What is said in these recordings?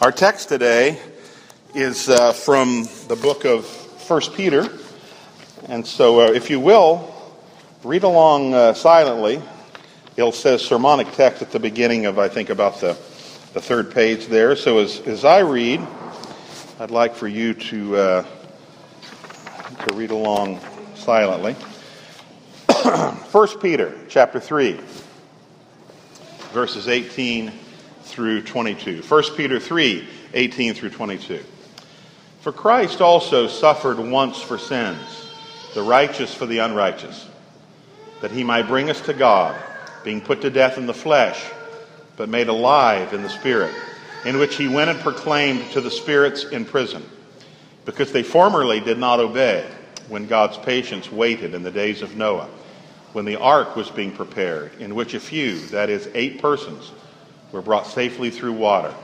Our text today is uh, from the book of 1 Peter. And so, uh, if you will, read along uh, silently. It'll says sermonic text at the beginning of, I think, about the, the third page there. So, as, as I read, I'd like for you to, uh, to read along silently. 1 Peter chapter 3, verses 18 through 22. 1 Peter 3 18 through 22. For Christ also suffered once for sins, the righteous for the unrighteous, that he might bring us to God, being put to death in the flesh, but made alive in the Spirit, in which he went and proclaimed to the spirits in prison, because they formerly did not obey when God's patience waited in the days of Noah, when the ark was being prepared, in which a few, that is, eight persons, were brought safely through water.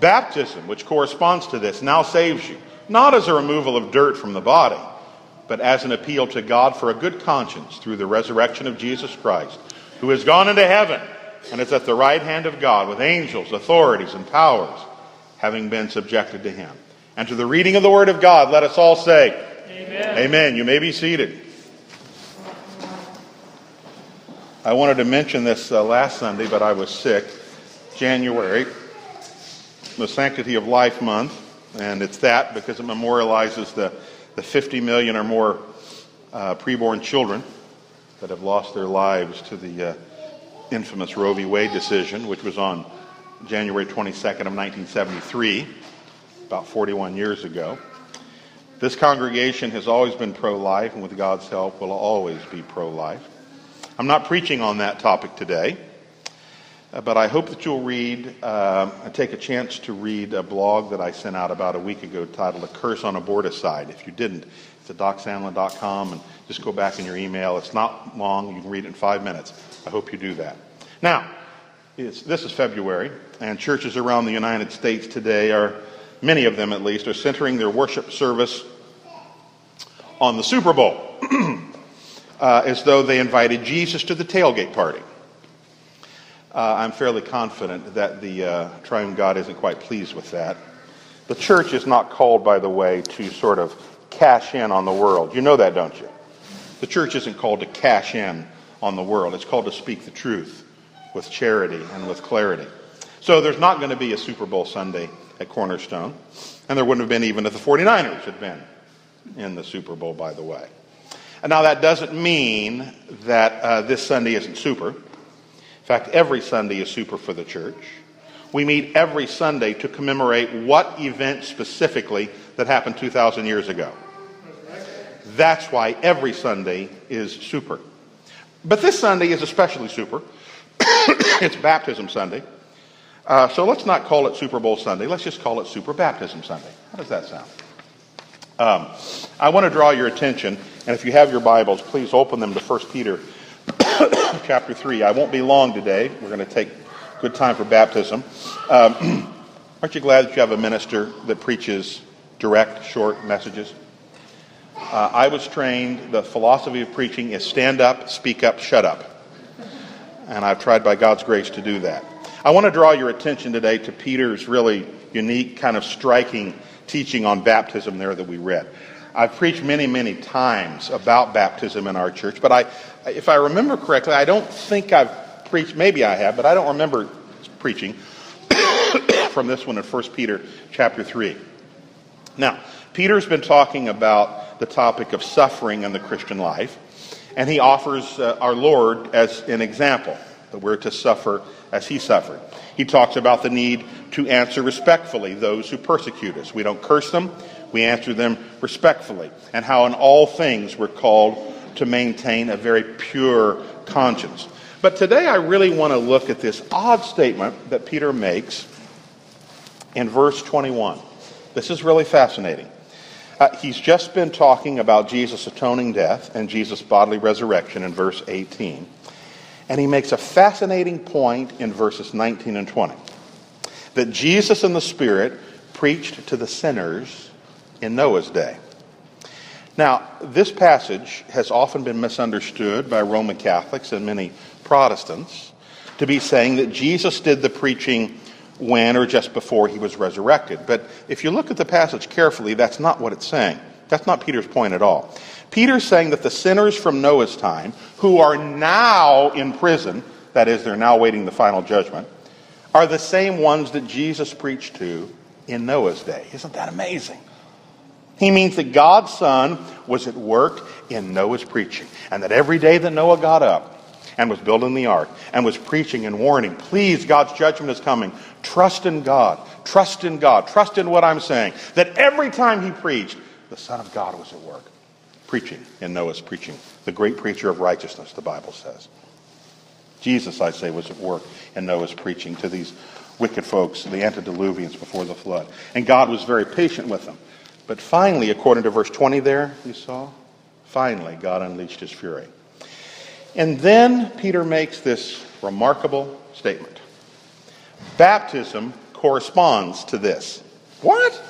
Baptism, which corresponds to this, now saves you, not as a removal of dirt from the body, but as an appeal to God for a good conscience through the resurrection of Jesus Christ, who has gone into heaven and is at the right hand of God with angels, authorities, and powers, having been subjected to him. And to the reading of the word of God, let us all say, Amen. Amen. You may be seated. I wanted to mention this uh, last Sunday, but I was sick. January, the Sanctity of Life Month, and it's that because it memorializes the, the 50 million or more uh, preborn children that have lost their lives to the uh, infamous Roe v. Wade decision, which was on January 22nd of 1973, about 41 years ago. This congregation has always been pro-life, and with God's help, will always be pro-life. I'm not preaching on that topic today. But I hope that you'll read, uh, take a chance to read a blog that I sent out about a week ago titled A Curse on Aborticide. If you didn't, it's at docsandlin.com and just go back in your email. It's not long. You can read it in five minutes. I hope you do that. Now, this is February, and churches around the United States today are, many of them at least, are centering their worship service on the Super Bowl, uh, as though they invited Jesus to the tailgate party. Uh, I'm fairly confident that the uh, triune God isn't quite pleased with that. The church is not called, by the way, to sort of cash in on the world. You know that, don't you? The church isn't called to cash in on the world. It's called to speak the truth with charity and with clarity. So there's not going to be a Super Bowl Sunday at Cornerstone, and there wouldn't have been even if the 49ers had been in the Super Bowl, by the way. And now that doesn't mean that uh, this Sunday isn't super. In fact, every Sunday is super for the church. We meet every Sunday to commemorate what event specifically that happened 2,000 years ago. That's why every Sunday is super. But this Sunday is especially super. it's Baptism Sunday. Uh, so let's not call it Super Bowl Sunday. Let's just call it Super Baptism Sunday. How does that sound? Um, I want to draw your attention, and if you have your Bibles, please open them to 1 Peter chapter 3. I won't be long today. We're going to take good time for baptism. Um, aren't you glad that you have a minister that preaches direct, short messages? Uh, I was trained, the philosophy of preaching is stand up, speak up, shut up. And I've tried by God's grace to do that. I want to draw your attention today to Peter's really unique, kind of striking teaching on baptism there that we read. I've preached many, many times about baptism in our church, but I, if I remember correctly, I don't think I've preached, maybe I have, but I don't remember preaching from this one in 1 Peter chapter 3. Now, Peter's been talking about the topic of suffering in the Christian life, and he offers uh, our Lord as an example that we're to suffer as he suffered. He talks about the need to answer respectfully those who persecute us. We don't curse them, we answer them respectfully, and how in all things we're called to maintain a very pure conscience. But today I really want to look at this odd statement that Peter makes in verse 21. This is really fascinating. Uh, he's just been talking about Jesus' atoning death and Jesus' bodily resurrection in verse 18. And he makes a fascinating point in verses 19 and 20 that Jesus and the Spirit preached to the sinners in Noah's day. Now, this passage has often been misunderstood by Roman Catholics and many Protestants to be saying that Jesus did the preaching when or just before he was resurrected. But if you look at the passage carefully, that's not what it's saying. That's not Peter's point at all. Peter's saying that the sinners from Noah's time, who are now in prison, that is, they're now waiting the final judgment, are the same ones that Jesus preached to in Noah's day. Isn't that amazing? He means that God's Son was at work in Noah's preaching, and that every day that Noah got up and was building the ark and was preaching and warning, please, God's judgment is coming. Trust in God. Trust in God. Trust in what I'm saying. That every time he preached, the Son of God was at work, preaching in Noah's preaching. The great preacher of righteousness, the Bible says. Jesus, I say, was at work in Noah's preaching to these wicked folks, the antediluvians before the flood. And God was very patient with them. But finally, according to verse 20 there, you saw, finally, God unleashed his fury. And then Peter makes this remarkable statement Baptism corresponds to this. What?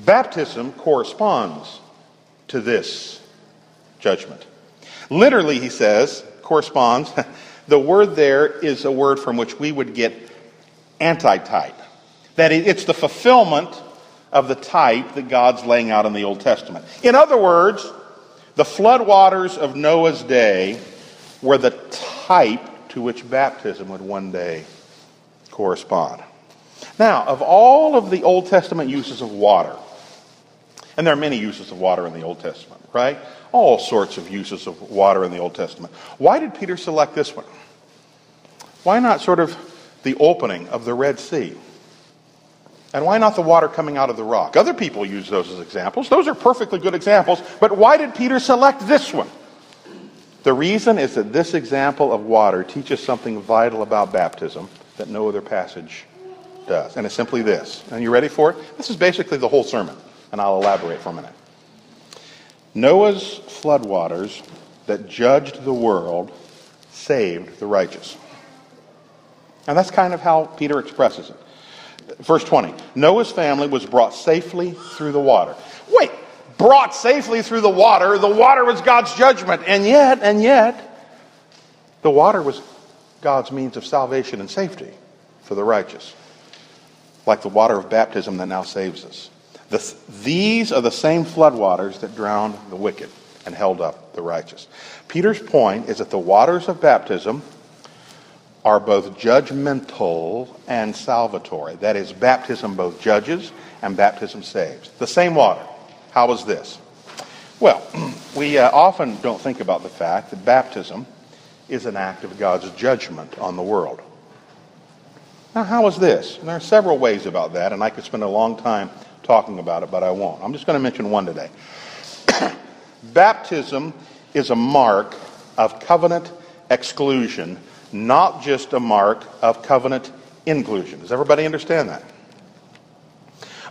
Baptism corresponds to this judgment. Literally, he says, corresponds. The word there is a word from which we would get antitype. That it's the fulfillment of the type that God's laying out in the Old Testament. In other words, the floodwaters of Noah's day were the type to which baptism would one day correspond. Now, of all of the Old Testament uses of water, and there are many uses of water in the Old Testament, right? All sorts of uses of water in the Old Testament. Why did Peter select this one? Why not sort of the opening of the Red Sea? And why not the water coming out of the rock? Other people use those as examples. Those are perfectly good examples. But why did Peter select this one? The reason is that this example of water teaches something vital about baptism that no other passage does. And it's simply this. And you ready for it? This is basically the whole sermon, and I'll elaborate for a minute. Noah's floodwaters that judged the world saved the righteous. And that's kind of how Peter expresses it. Verse 20 Noah's family was brought safely through the water. Wait, brought safely through the water. The water was God's judgment. And yet, and yet, the water was God's means of salvation and safety for the righteous, like the water of baptism that now saves us. The, these are the same floodwaters that drowned the wicked and held up the righteous. Peter's point is that the waters of baptism are both judgmental and salvatory. That is, baptism both judges and baptism saves. The same water. How is this? Well, we uh, often don't think about the fact that baptism is an act of God's judgment on the world. Now, how is this? And there are several ways about that, and I could spend a long time talking about it, but I won't. I'm just going to mention one today. Baptism is a mark of covenant exclusion not just a mark of covenant inclusion. Does everybody understand that?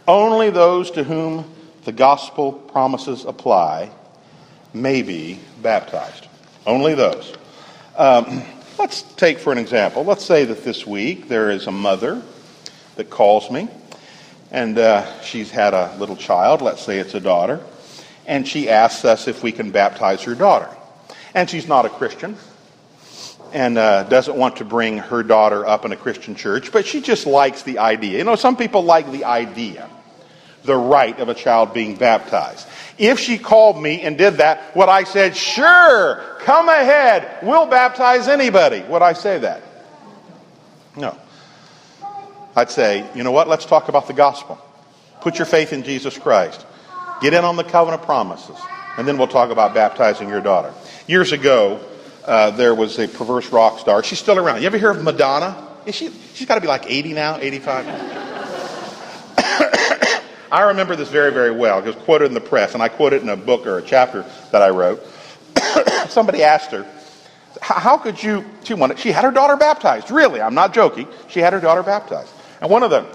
Only those to whom the gospel promises apply may be baptized. Only those. Um, let's take for an example. Let's say that this week there is a mother that calls me, and uh, she's had a little child. Let's say it's a daughter, and she asks us if we can baptize her daughter. And she's not a Christian and uh, doesn't want to bring her daughter up in a Christian church, but she just likes the idea. You know, some people like the idea, the rite of a child being baptized. If she called me and did that, would I said, sure, come ahead, we'll baptize anybody? Would I say that? No. I'd say, you know what, let's talk about the gospel. Put your faith in Jesus Christ. Get in on the covenant promises, and then we'll talk about baptizing your daughter. Years ago, uh, there was a perverse rock star. She's still around. You ever hear of Madonna? Is she, she's got to be like 80 now, 85. I remember this very, very well. It was quoted in the press, and I quote it in a book or a chapter that I wrote. Somebody asked her, how could you, she wanted, she had her daughter baptized. Really, I'm not joking. She had her daughter baptized. And one of the,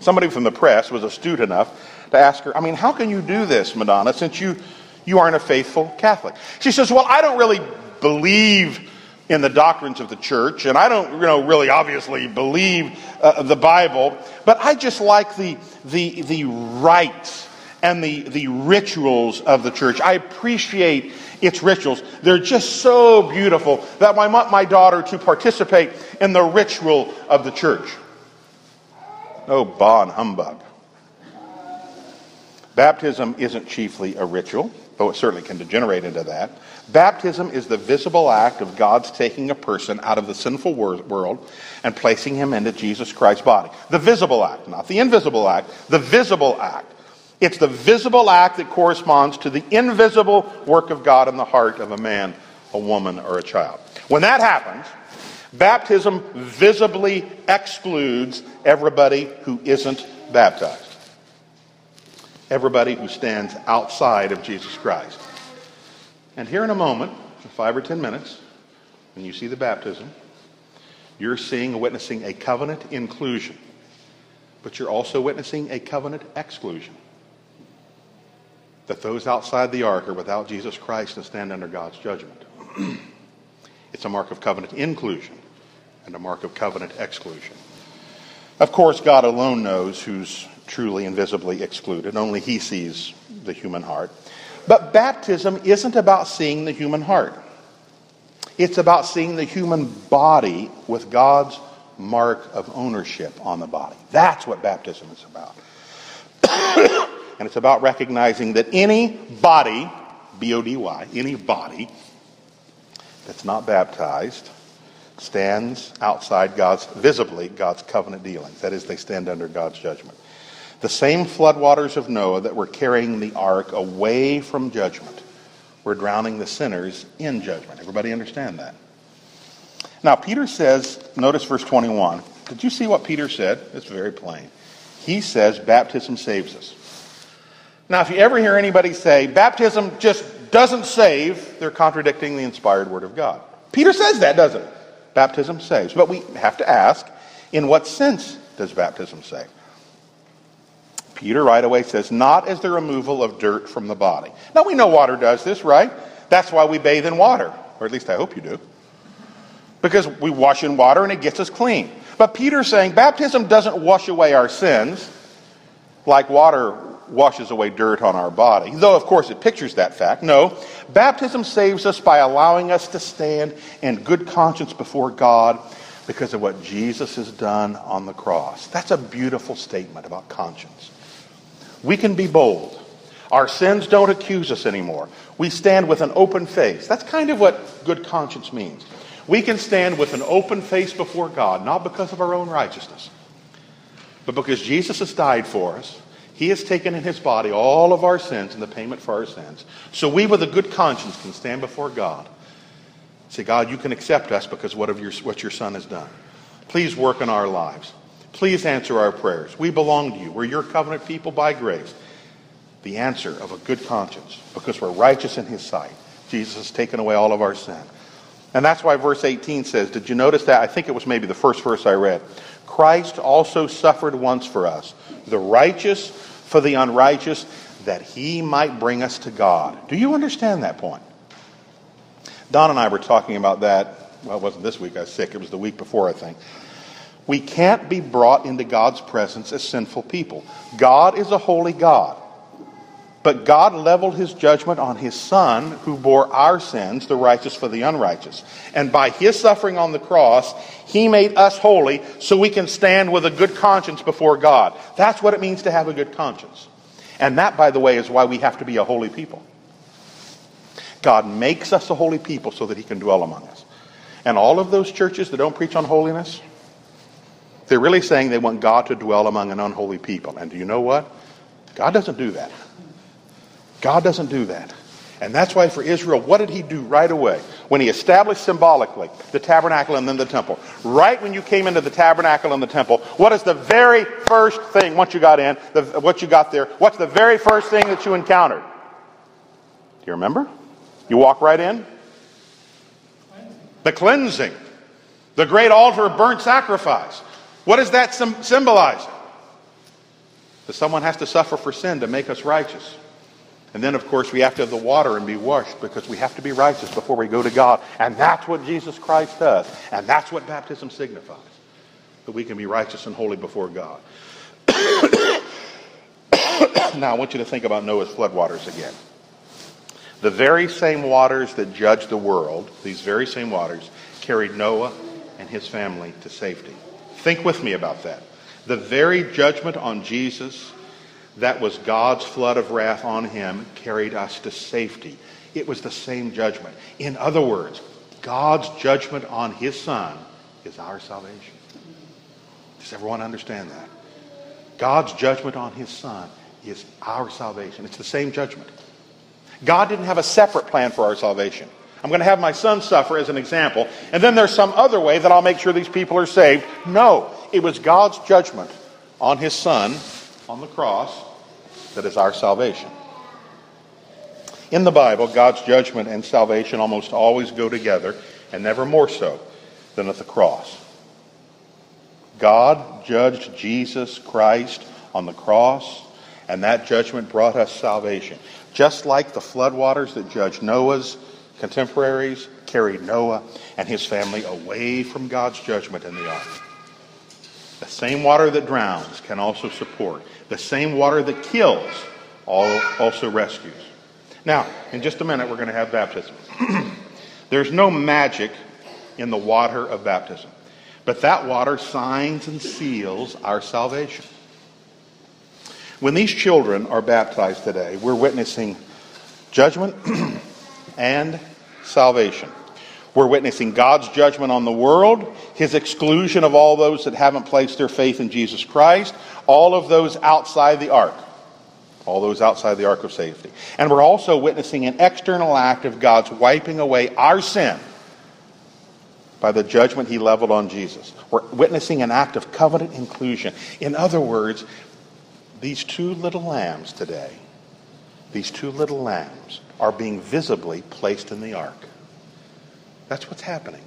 somebody from the press was astute enough to ask her, I mean, how can you do this, Madonna, since you, you aren't a faithful Catholic? She says, well, I don't really believe in the doctrines of the church, and I don't, you know, really obviously believe uh, the Bible, but I just like the the the rites and the the rituals of the church. I appreciate its rituals. They're just so beautiful that I want my daughter to participate in the ritual of the church. Oh, and humbug. Baptism isn't chiefly a ritual, though it certainly can degenerate into that. Baptism is the visible act of God's taking a person out of the sinful world and placing him into Jesus Christ's body. The visible act, not the invisible act, the visible act. It's the visible act that corresponds to the invisible work of God in the heart of a man, a woman, or a child. When that happens, baptism visibly excludes everybody who isn't baptized. Everybody who stands outside of Jesus Christ. And here in a moment, in five or ten minutes, when you see the baptism, you're seeing and witnessing a covenant inclusion, but you're also witnessing a covenant exclusion. That those outside the ark are without Jesus Christ and stand under God's judgment. it's a mark of covenant inclusion and a mark of covenant exclusion. Of course, God alone knows who's truly and visibly excluded. Only He sees the human heart. But baptism isn't about seeing the human heart. It's about seeing the human body with God's mark of ownership on the body. That's what baptism is about. and it's about recognizing that any body, B O D Y, any body that's not baptized stands outside God's, visibly, God's covenant dealings. That is, they stand under God's judgment. The same floodwaters of Noah that were carrying the ark away from judgment were drowning the sinners in judgment. Everybody understand that? Now, Peter says, notice verse 21. Did you see what Peter said? It's very plain. He says, baptism saves us. Now, if you ever hear anybody say, baptism just doesn't save, they're contradicting the inspired word of God. Peter says that, doesn't it? Baptism saves. But we have to ask, in what sense does baptism save? Peter right away says, not as the removal of dirt from the body. Now we know water does this, right? That's why we bathe in water, or at least I hope you do. Because we wash in water and it gets us clean. But Peter's saying baptism doesn't wash away our sins like water washes away dirt on our body. Though, of course, it pictures that fact. No, baptism saves us by allowing us to stand in good conscience before God because of what Jesus has done on the cross. That's a beautiful statement about conscience. We can be bold. Our sins don't accuse us anymore. We stand with an open face. That's kind of what good conscience means. We can stand with an open face before God, not because of our own righteousness, but because Jesus has died for us. He has taken in his body all of our sins and the payment for our sins. So we, with a good conscience, can stand before God. Say, God, you can accept us because what, of your, what your Son has done. Please work in our lives. Please answer our prayers. We belong to you. We're your covenant people by grace. The answer of a good conscience, because we're righteous in his sight. Jesus has taken away all of our sin. And that's why verse 18 says, Did you notice that? I think it was maybe the first verse I read. Christ also suffered once for us, the righteous for the unrighteous, that he might bring us to God. Do you understand that point? Don and I were talking about that. Well, it wasn't this week, I was sick. It was the week before, I think. We can't be brought into God's presence as sinful people. God is a holy God. But God leveled his judgment on his Son, who bore our sins, the righteous for the unrighteous. And by his suffering on the cross, he made us holy so we can stand with a good conscience before God. That's what it means to have a good conscience. And that, by the way, is why we have to be a holy people. God makes us a holy people so that he can dwell among us. And all of those churches that don't preach on holiness, they're really saying they want God to dwell among an unholy people. And do you know what? God doesn't do that. God doesn't do that. And that's why for Israel, what did he do right away? When he established symbolically the tabernacle and then the temple. Right when you came into the tabernacle and the temple, what is the very first thing once you got in, the, what you got there, what's the very first thing that you encountered? Do you remember? You walk right in? The cleansing. The great altar of burnt sacrifice. What does that symbolize? That someone has to suffer for sin to make us righteous. And then, of course, we have to have the water and be washed because we have to be righteous before we go to God. And that's what Jesus Christ does. And that's what baptism signifies that we can be righteous and holy before God. now, I want you to think about Noah's floodwaters again. The very same waters that judged the world, these very same waters, carried Noah and his family to safety. Think with me about that. The very judgment on Jesus that was God's flood of wrath on him carried us to safety. It was the same judgment. In other words, God's judgment on his son is our salvation. Does everyone understand that? God's judgment on his son is our salvation. It's the same judgment. God didn't have a separate plan for our salvation. I'm going to have my son suffer as an example, and then there's some other way that I'll make sure these people are saved. No, it was God's judgment on his son on the cross that is our salvation. In the Bible, God's judgment and salvation almost always go together, and never more so than at the cross. God judged Jesus Christ on the cross, and that judgment brought us salvation. Just like the floodwaters that judged Noah's contemporaries carried Noah and his family away from God's judgment in the ark. The same water that drowns can also support. The same water that kills also rescues. Now, in just a minute, we're going to have baptism. There's no magic in the water of baptism, but that water signs and seals our salvation. When these children are baptized today, we're witnessing judgment and salvation. We're witnessing God's judgment on the world, his exclusion of all those that haven't placed their faith in Jesus Christ, all of those outside the ark, all those outside the ark of safety. And we're also witnessing an external act of God's wiping away our sin by the judgment he leveled on Jesus. We're witnessing an act of covenant inclusion. In other words, these two little lambs today, these two little lambs, are being visibly placed in the ark. That's what's happening.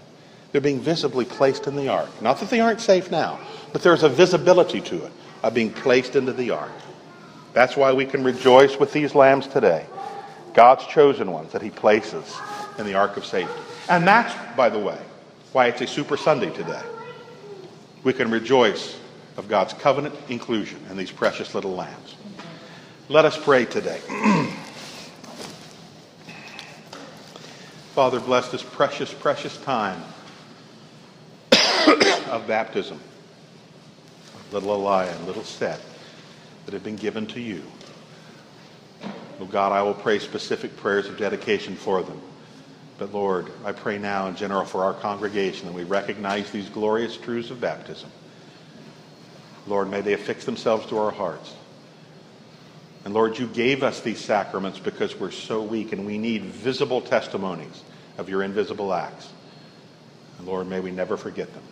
They're being visibly placed in the ark. Not that they aren't safe now, but there's a visibility to it of being placed into the ark. That's why we can rejoice with these lambs today. God's chosen ones that he places in the ark of safety. And that's, by the way, why it's a Super Sunday today. We can rejoice of God's covenant inclusion in these precious little lambs. Let us pray today. Father, bless this precious, precious time of baptism. Little Elia and little Seth that have been given to you. Oh God, I will pray specific prayers of dedication for them. But Lord, I pray now in general for our congregation that we recognize these glorious truths of baptism. Lord, may they affix themselves to our hearts. And Lord, you gave us these sacraments because we're so weak and we need visible testimonies of your invisible acts. And Lord, may we never forget them.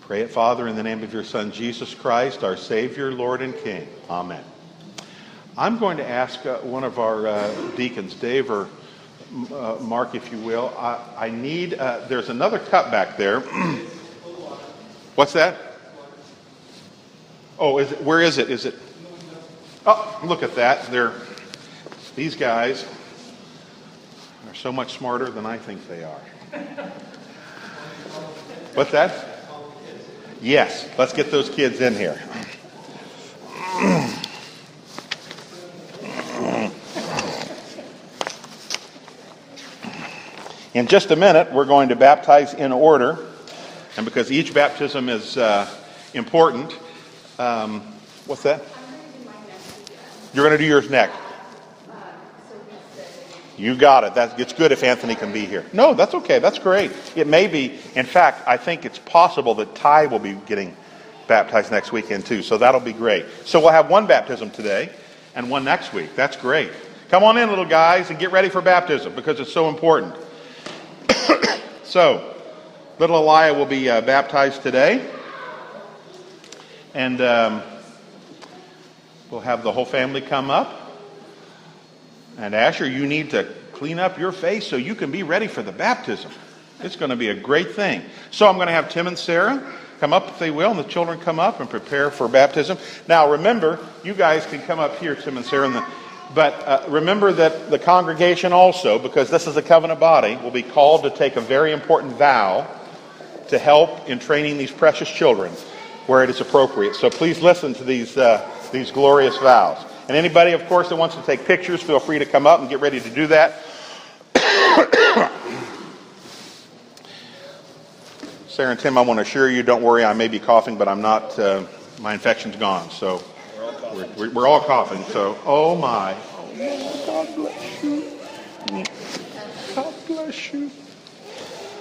Pray it, Father, in the name of your Son, Jesus Christ, our Savior, Lord, and King. Amen. I'm going to ask uh, one of our uh, deacons, Dave or uh, Mark, if you will. I, I need, uh, there's another cup back there. What's that? Oh, is it, where is it? Is it? Oh, look at that. They're, these guys are so much smarter than I think they are. What's that? Yes, let's get those kids in here. In just a minute, we're going to baptize in order. And because each baptism is uh, important, um, what's that? You're going to do yours next. You got it. That's, it's good if Anthony can be here. No, that's okay. That's great. It may be, in fact, I think it's possible that Ty will be getting baptized next weekend too. So that'll be great. So we'll have one baptism today and one next week. That's great. Come on in, little guys, and get ready for baptism because it's so important. so, little Elia will be uh, baptized today. And um, we'll have the whole family come up. And Asher, you need to clean up your face so you can be ready for the baptism. It's going to be a great thing. So I'm going to have Tim and Sarah come up if they will, and the children come up and prepare for baptism. Now remember, you guys can come up here, Tim and Sarah, the, but uh, remember that the congregation also, because this is a covenant body, will be called to take a very important vow to help in training these precious children where it is appropriate. So please listen to these, uh, these glorious vows. And anybody, of course, that wants to take pictures, feel free to come up and get ready to do that. Sarah and Tim, I want to assure you, don't worry, I may be coughing, but I'm not, uh, my infection's gone. So we're, we're, we're all coughing. So, oh my. Oh. God bless you. God bless you.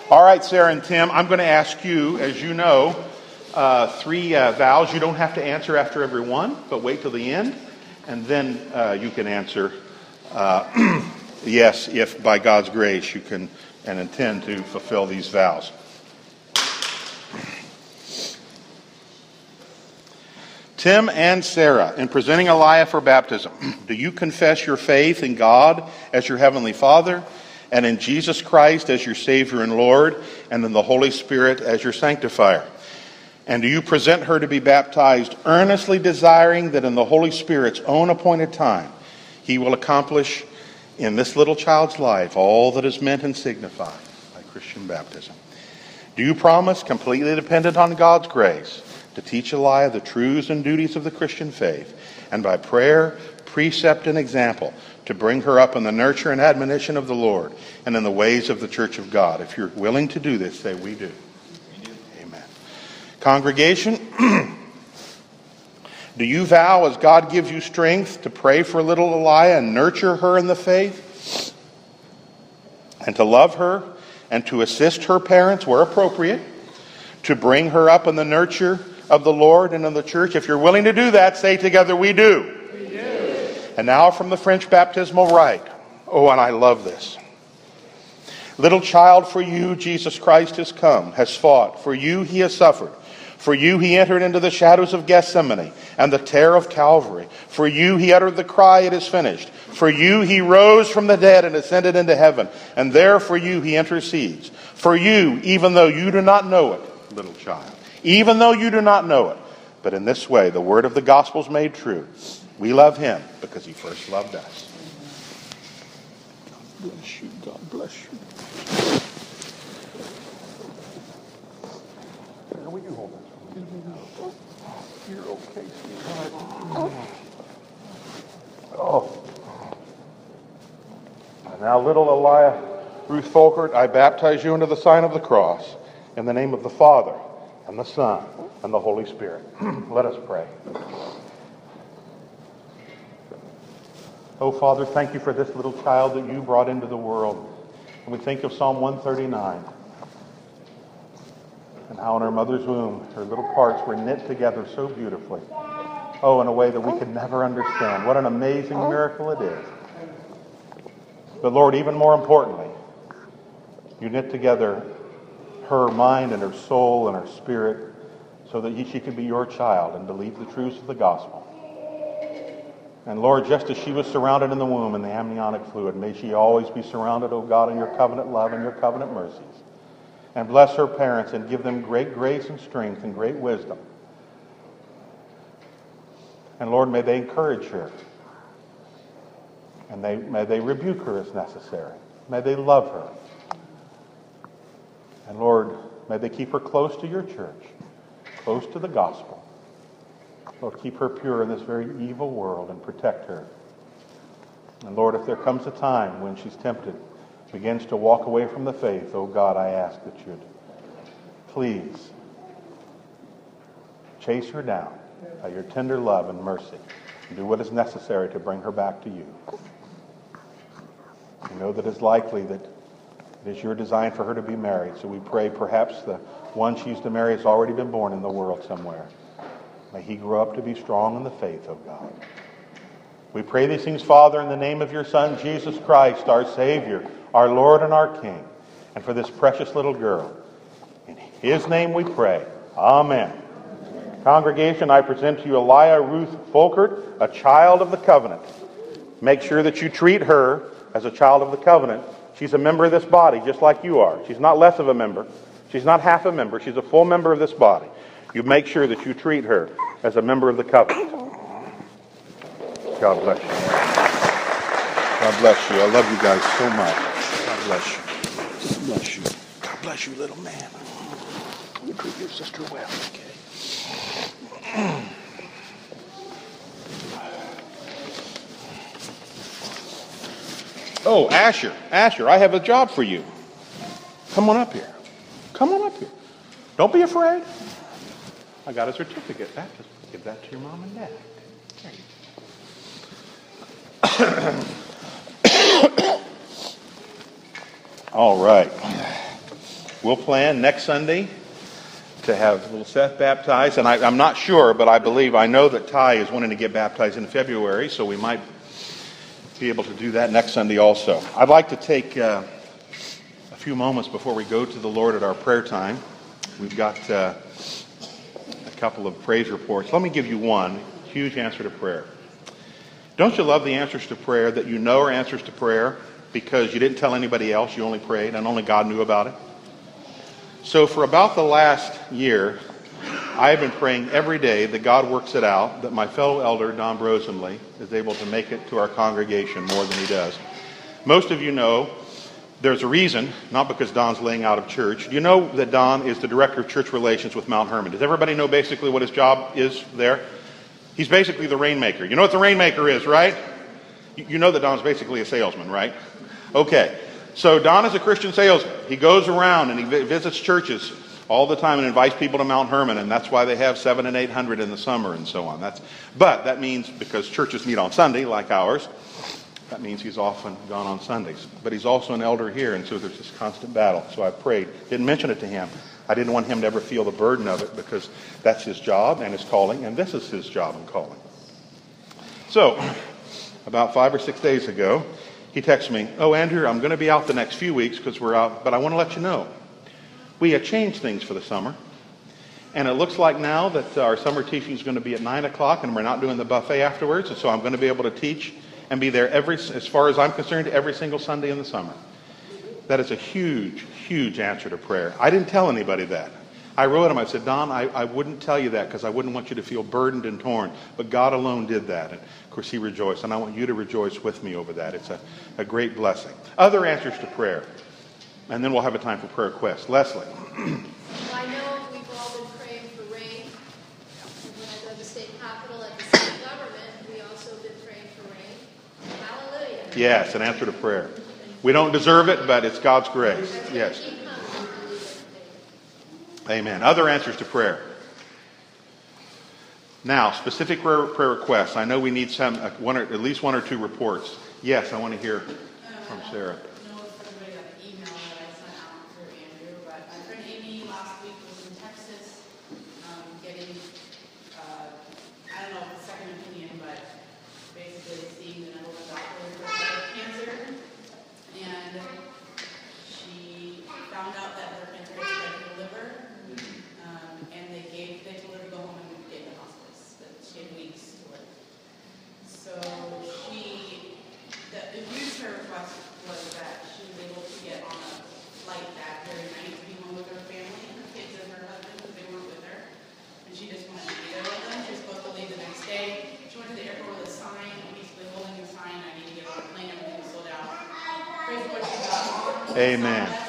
All right, Sarah and Tim, I'm going to ask you, as you know, uh, three uh, vows. You don't have to answer after every one, but wait till the end, and then uh, you can answer uh, yes if by God's grace you can and intend to fulfill these vows. Tim and Sarah, in presenting Elia for baptism, do you confess your faith in God as your Heavenly Father, and in Jesus Christ as your Savior and Lord, and in the Holy Spirit as your sanctifier? And do you present her to be baptized, earnestly desiring that in the Holy Spirit's own appointed time he will accomplish in this little child's life all that is meant and signified by Christian baptism? Do you promise, completely dependent on God's grace, to teach Elia the truths and duties of the Christian faith, and by prayer, precept, and example to bring her up in the nurture and admonition of the Lord and in the ways of the church of God. If you're willing to do this, say, We do. Congregation, do you vow as God gives you strength to pray for little Elia and nurture her in the faith, and to love her and to assist her parents where appropriate, to bring her up in the nurture of the Lord and in the church? If you're willing to do that, say together, We do. We do. And now from the French baptismal rite. Oh, and I love this. Little child, for you Jesus Christ has come, has fought. For you he has suffered. For you he entered into the shadows of Gethsemane and the terror of Calvary. For you he uttered the cry, It is finished. For you he rose from the dead and ascended into heaven. And there for you he intercedes. For you, even though you do not know it, little child even though you do not know it. But in this way, the word of the gospel is made true. We love him because he first loved us. God bless you. God bless you. How will you hold this? You're okay, sweetheart. Oh. And now, little Elia Ruth Folkert, I baptize you into the sign of the cross in the name of the Father and the Son, and the Holy Spirit. Let us pray. Oh, Father, thank you for this little child that you brought into the world. And we think of Psalm 139 and how in her mother's womb her little parts were knit together so beautifully. Oh, in a way that we could never understand. What an amazing miracle it is. But Lord, even more importantly, you knit together her mind and her soul and her spirit so that she could be your child and believe the truths of the gospel. And Lord, just as she was surrounded in the womb in the amniotic fluid, may she always be surrounded, O oh God, in your covenant love and your covenant mercies. And bless her parents and give them great grace and strength and great wisdom. And Lord, may they encourage her. And they, may they rebuke her as necessary. May they love her. And Lord, may they keep her close to your church, close to the gospel. Lord, keep her pure in this very evil world and protect her. And Lord, if there comes a time when she's tempted, begins to walk away from the faith, oh God, I ask that you'd please chase her down by your tender love and mercy and do what is necessary to bring her back to you. You know that it's likely that it is your design for her to be married. So we pray perhaps the one she's to marry has already been born in the world somewhere. May he grow up to be strong in the faith, of God. We pray these things, Father, in the name of your Son, Jesus Christ, our Savior, our Lord and our King, and for this precious little girl. In his name we pray. Amen. Congregation, I present to you Elia Ruth Folkert, a child of the covenant. Make sure that you treat her as a child of the covenant She's a member of this body, just like you are. She's not less of a member. She's not half a member. She's a full member of this body. You make sure that you treat her as a member of the covenant. God bless you. God bless you. I love you guys so much. God bless you. God bless you. God bless you, little man. You treat your sister well, okay? Oh, Asher, Asher, I have a job for you. Come on up here. Come on up here. Don't be afraid. I got a certificate. That is Give that to your mom and dad. All right. We'll plan next Sunday to have little Seth baptized. And I, am not sure, but I believe, I know that Ty is wanting to get baptized in February, so we might be able to do that next Sunday also. I'd like to take uh, a few moments before we go to the Lord at our prayer time. We've got uh, a couple of praise reports. Let me give you one huge answer to prayer. Don't you love the answers to prayer that you know are answers to prayer because you didn't tell anybody else, you only prayed, and only God knew about it? So, for about the last year, I have been praying every day that God works it out, that my fellow elder, Don Brosenley, is able to make it to our congregation more than he does. Most of you know there's a reason, not because Don's laying out of church. Do you know that Don is the director of church relations with Mount Hermon. Does everybody know basically what his job is there? He's basically the rainmaker. You know what the rainmaker is, right? You know that Don's basically a salesman, right? Okay. So Don is a Christian salesman. He goes around and he visits churches all the time and invites people to Mount Hermon, and that's why they have seven and eight hundred in the summer and so on. That's, but that means because churches meet on Sunday, like ours, that means he's often gone on Sundays. But he's also an elder here, and so there's this constant battle. So I prayed, didn't mention it to him. I didn't want him to ever feel the burden of it because that's his job and his calling, and this is his job and calling. So, about five or six days ago, he texted me, Oh, Andrew, I'm going to be out the next few weeks because we're out, but I want to let you know. We have changed things for the summer. And it looks like now that our summer teaching is going to be at 9 o'clock and we're not doing the buffet afterwards. And so I'm going to be able to teach and be there every, as far as I'm concerned, every single Sunday in the summer. That is a huge, huge answer to prayer. I didn't tell anybody that. I wrote him, I said, Don, I, I wouldn't tell you that because I wouldn't want you to feel burdened and torn. But God alone did that. And of course, He rejoiced. And I want you to rejoice with me over that. It's a, a great blessing. Other answers to prayer. And then we'll have a time for prayer requests. Leslie. I know we've all been praying for rain. When I go to the state capitol at the state government, we also been praying for rain. Hallelujah. Yes, an answer to prayer. We don't deserve it, but it's God's grace. Yes. Amen. Other answers to prayer. Now, specific prayer, requests. I know we need some, uh, one or, at least one or two reports. Yes, I want to hear from Sarah. Amen.